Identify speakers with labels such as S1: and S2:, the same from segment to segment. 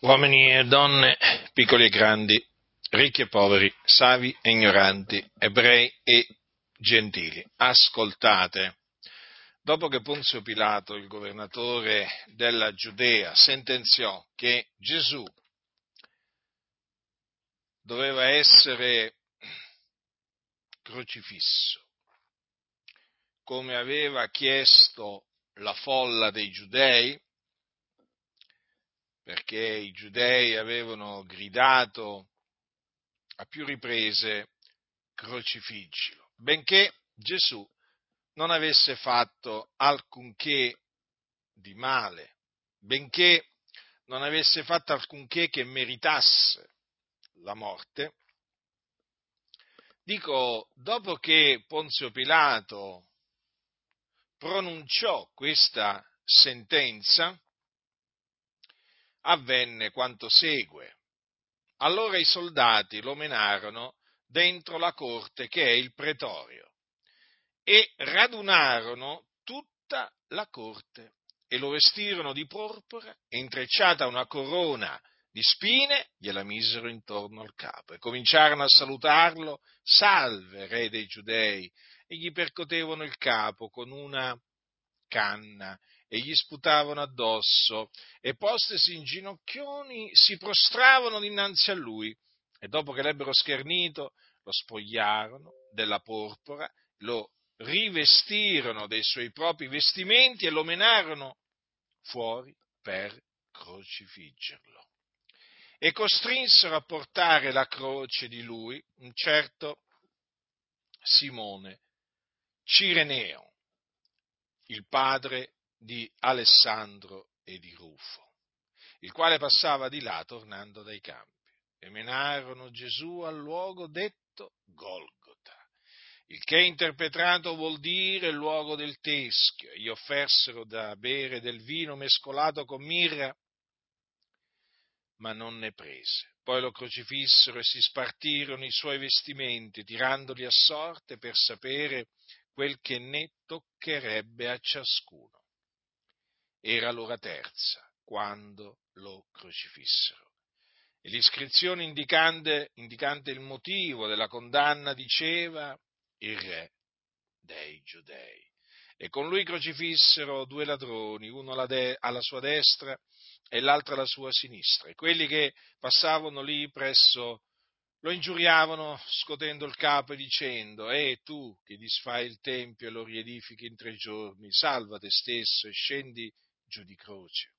S1: uomini e donne, piccoli e grandi, ricchi e poveri, savi e ignoranti, ebrei e gentili, ascoltate. Dopo che Ponzio Pilato, il governatore della Giudea, sentenziò che Gesù doveva essere crocifisso, come aveva chiesto la folla dei giudei, perché i giudei avevano gridato a più riprese crocifiggilo, benché Gesù non avesse fatto alcunché di male, benché non avesse fatto alcunché che meritasse la morte, dico, dopo che Ponzio Pilato pronunciò questa sentenza, avvenne quanto segue. Allora i soldati lo menarono dentro la corte che è il pretorio e radunarono tutta la corte e lo vestirono di porpora e intrecciata una corona di spine gliela misero intorno al capo e cominciarono a salutarlo, salve re dei giudei, e gli percotevano il capo con una canna e gli sputavano addosso e postesi in ginocchioni si prostravano dinanzi a lui e dopo che l'ebbero schernito lo spogliarono della porpora, lo rivestirono dei suoi propri vestimenti e lo menarono fuori per crocifiggerlo. E costrinsero a portare la croce di lui un certo Simone Cireneo, il padre di Alessandro e di Rufo, il quale passava di là tornando dai campi, e menarono Gesù al luogo detto Golgota, il che interpretato vuol dire luogo del teschio, e gli offersero da bere del vino mescolato con mirra, ma non ne prese. Poi lo crocifissero e si spartirono i suoi vestimenti, tirandoli a sorte per sapere quel che ne toccherebbe a ciascuno era l'ora terza quando lo crocifissero. E l'iscrizione indicante, indicante il motivo della condanna diceva il re dei giudei. E con lui crocifissero due ladroni, uno alla, de- alla sua destra e l'altro alla sua sinistra. E quelli che passavano lì presso lo ingiuriavano scotendo il capo e dicendo, E eh, tu che disfai il tempio e lo riedifichi in tre giorni, salva te stesso e scendi giù di croce.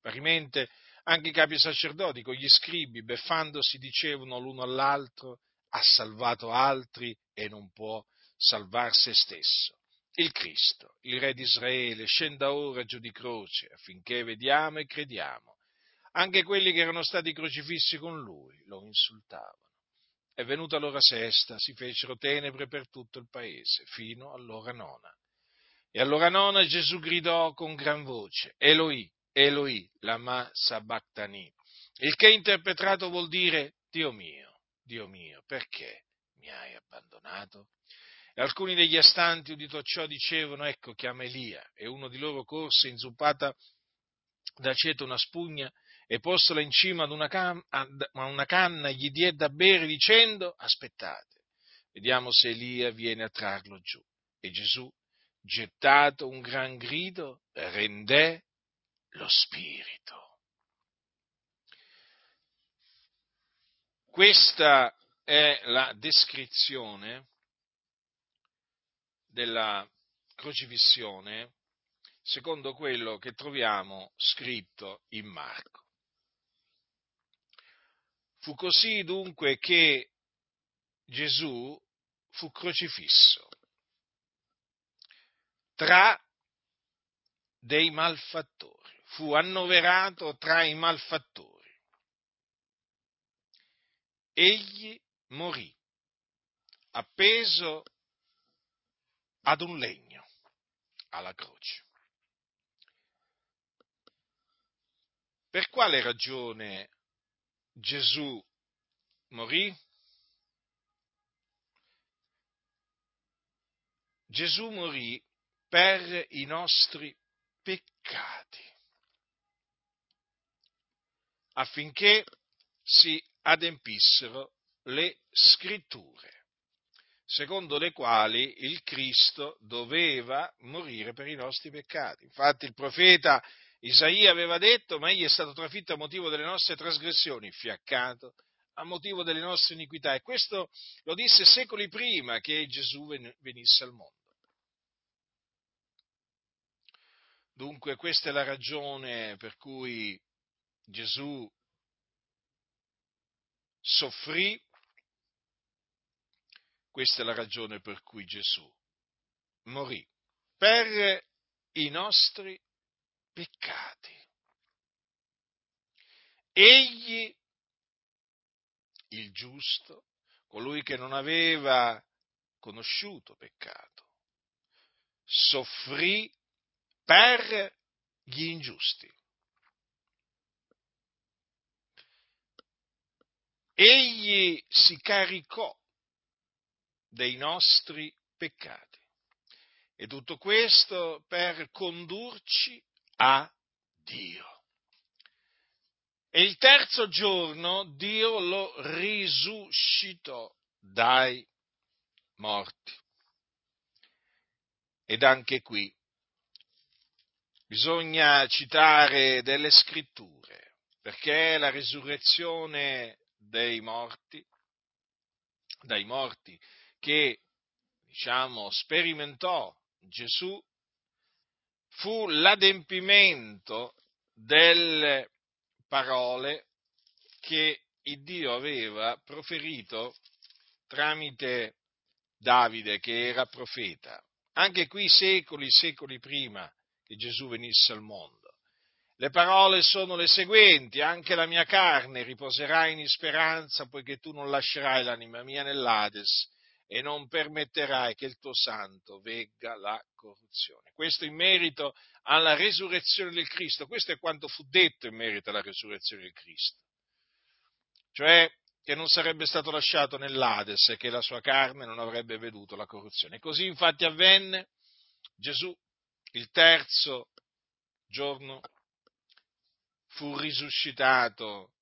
S1: Parimente anche i capi sacerdoti con gli scribi, beffandosi, dicevano l'uno all'altro, ha salvato altri e non può salvar se stesso. Il Cristo, il Re di Israele, scenda ora giù di croce affinché vediamo e crediamo. Anche quelli che erano stati crocifissi con lui lo insultavano. È venuta l'ora sesta, si fecero tenebre per tutto il paese, fino all'ora nona. E allora nona Gesù gridò con gran voce, Eloi, Eloi, lama sabachthani, il che interpretato vuol dire, Dio mio, Dio mio, perché mi hai abbandonato? E alcuni degli astanti, udito ciò, dicevano, ecco chiama Elia, e uno di loro corse, inzuppata d'aceto una spugna, e postola in cima ad una, can- ad una canna, gli diede da bere dicendo, aspettate, vediamo se Elia viene a trarlo giù. E Gesù, gettato un gran grido, rendè lo spirito. Questa è la descrizione della crocifissione secondo quello che troviamo scritto in Marco. Fu così dunque che Gesù fu crocifisso tra dei malfattori, fu annoverato tra i malfattori. Egli morì appeso ad un legno alla croce. Per quale ragione Gesù morì? Gesù morì per i nostri peccati. affinché si adempissero le scritture, secondo le quali il Cristo doveva morire per i nostri peccati. Infatti il profeta Isaia aveva detto, ma egli è stato trafitto a motivo delle nostre trasgressioni, fiaccato a motivo delle nostre iniquità. E questo lo disse secoli prima che Gesù venisse al mondo. Dunque questa è la ragione per cui Gesù soffrì, questa è la ragione per cui Gesù morì, per i nostri peccati. Egli, il giusto, colui che non aveva conosciuto peccato, soffrì per gli ingiusti. Egli si caricò dei nostri peccati. E tutto questo per condurci a Dio. E il terzo giorno Dio lo risuscitò dai morti. Ed anche qui bisogna citare delle scritture, perché la risurrezione dei morti, dai morti che, diciamo, sperimentò Gesù, fu l'adempimento delle parole che il Dio aveva proferito tramite Davide, che era profeta. Anche qui secoli, secoli prima che Gesù venisse al mondo. Le parole sono le seguenti, anche la mia carne riposerà in speranza, poiché tu non lascerai l'anima mia nell'Ades e non permetterai che il tuo santo vegga la corruzione. Questo in merito alla resurrezione del Cristo, questo è quanto fu detto in merito alla resurrezione del Cristo. Cioè che non sarebbe stato lasciato nell'Ades e che la sua carne non avrebbe veduto la corruzione. Così infatti avvenne Gesù il terzo giorno fu risuscitato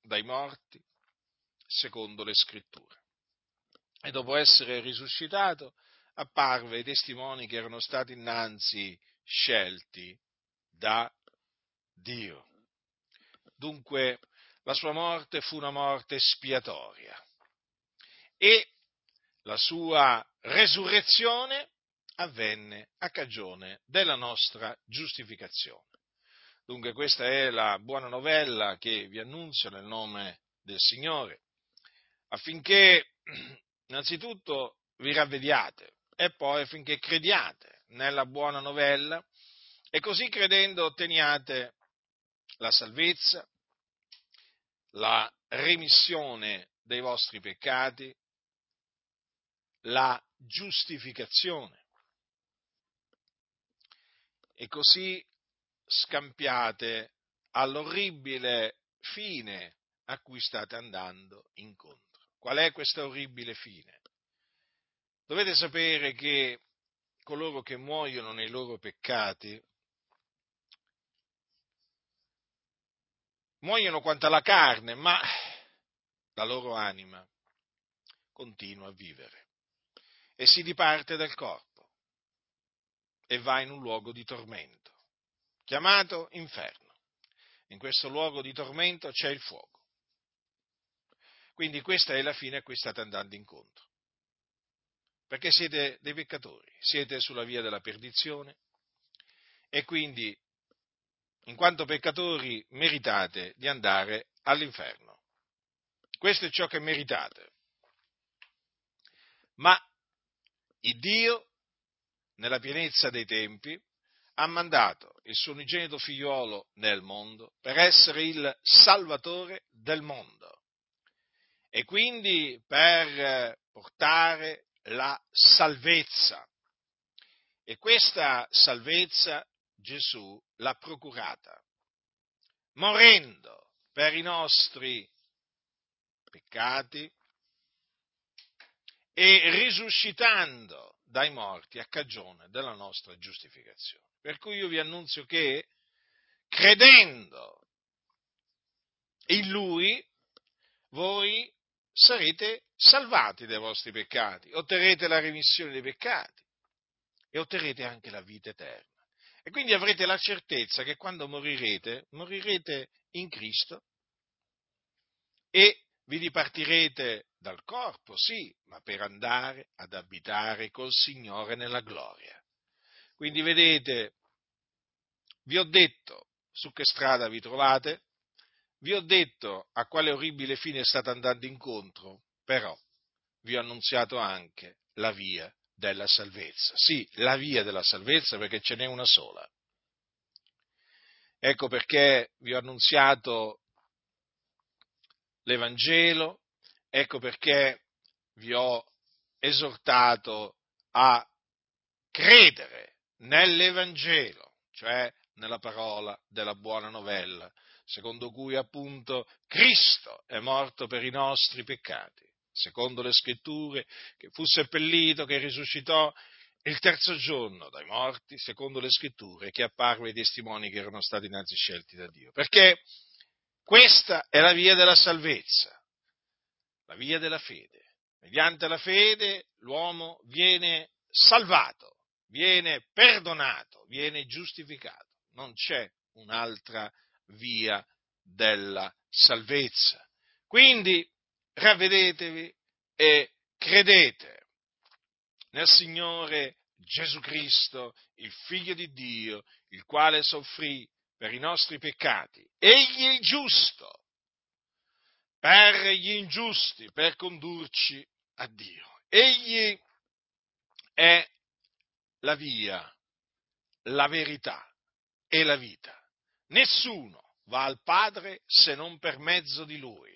S1: dai morti secondo le scritture. E dopo essere risuscitato apparve ai testimoni che erano stati innanzi scelti da Dio. Dunque la sua morte fu una morte spiatoria e la sua resurrezione avvenne a cagione della nostra giustificazione. Dunque questa è la buona novella che vi annunzio nel nome del Signore, affinché innanzitutto vi ravvediate e poi affinché crediate nella buona novella e così credendo otteniate la salvezza, la remissione dei vostri peccati, la giustificazione. E così scampiate all'orribile fine a cui state andando incontro. Qual è questa orribile fine? Dovete sapere che coloro che muoiono nei loro peccati muoiono quanto alla carne, ma la loro anima continua a vivere e si diparte dal corpo e va in un luogo di tormento chiamato inferno. In questo luogo di tormento c'è il fuoco. Quindi questa è la fine a cui state andando incontro. Perché siete dei peccatori, siete sulla via della perdizione e quindi, in quanto peccatori, meritate di andare all'inferno. Questo è ciò che meritate. Ma il Dio, nella pienezza dei tempi, ha mandato il suo unigenito figliuolo nel mondo per essere il salvatore del mondo e quindi per portare la salvezza. E questa salvezza Gesù l'ha procurata, morendo per i nostri peccati e risuscitando dai morti a cagione della nostra giustificazione. Per cui io vi annunzio che credendo in Lui voi sarete salvati dai vostri peccati, otterrete la remissione dei peccati e otterrete anche la vita eterna. E quindi avrete la certezza che quando morirete, morirete in Cristo e vi dipartirete dal corpo, sì, ma per andare ad abitare col Signore nella gloria. Quindi vedete, vi ho detto su che strada vi trovate, vi ho detto a quale orribile fine state andando incontro, però vi ho annunziato anche la via della salvezza. Sì, la via della salvezza perché ce n'è una sola. Ecco perché vi ho annunziato l'Evangelo, ecco perché vi ho esortato a credere nell'Evangelo, cioè nella parola della buona novella, secondo cui appunto Cristo è morto per i nostri peccati secondo le scritture, che fu seppellito, che risuscitò il terzo giorno dai morti, secondo le scritture, che apparve ai testimoni che erano stati innanzi scelti da Dio. Perché questa è la via della salvezza, la via della fede. Mediante la fede l'uomo viene salvato, viene perdonato, viene giustificato. Non c'è un'altra via della salvezza. Quindi ravvedetevi e credete nel Signore Gesù Cristo, il Figlio di Dio, il quale soffrì per i nostri peccati. Egli è giusto per gli ingiusti, per condurci a Dio. Egli è la via, la verità e la vita. Nessuno va al Padre se non per mezzo di Lui.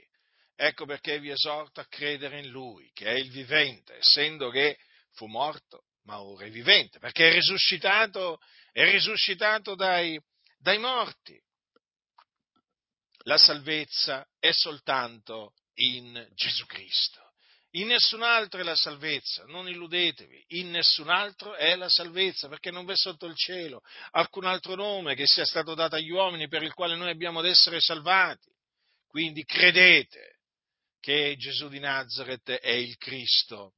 S1: Ecco perché vi esorto a credere in Lui, che è il vivente, essendo che fu morto, ma ora è vivente, perché è risuscitato, è risuscitato dai, dai morti. La salvezza è soltanto in Gesù Cristo. In nessun altro è la salvezza, non illudetevi, in nessun altro è la salvezza, perché non v'è sotto il cielo alcun altro nome che sia stato dato agli uomini per il quale noi abbiamo ad essere salvati. Quindi credete che Gesù di Nazareth è il Cristo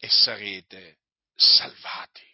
S1: e sarete salvati.